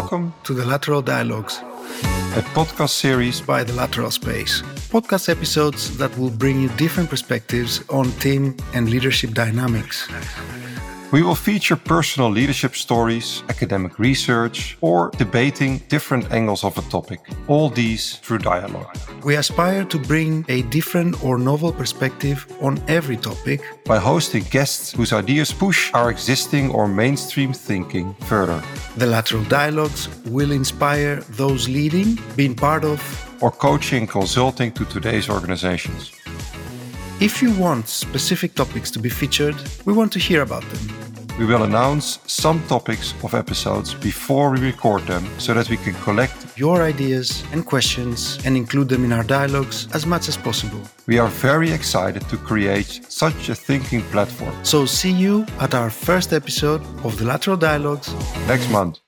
Welcome to the Lateral Dialogues, a podcast series by the Lateral Space. Podcast episodes that will bring you different perspectives on team and leadership dynamics. We will feature personal leadership stories, academic research, or debating different angles of a topic. All these through dialogue. We aspire to bring a different or novel perspective on every topic by hosting guests whose ideas push our existing or mainstream thinking further. The lateral dialogues will inspire those leading, being part of, or coaching consulting to today's organizations. If you want specific topics to be featured, we want to hear about them. We will announce some topics of episodes before we record them so that we can collect your ideas and questions and include them in our dialogues as much as possible. We are very excited to create such a thinking platform. So, see you at our first episode of the Lateral Dialogues next month.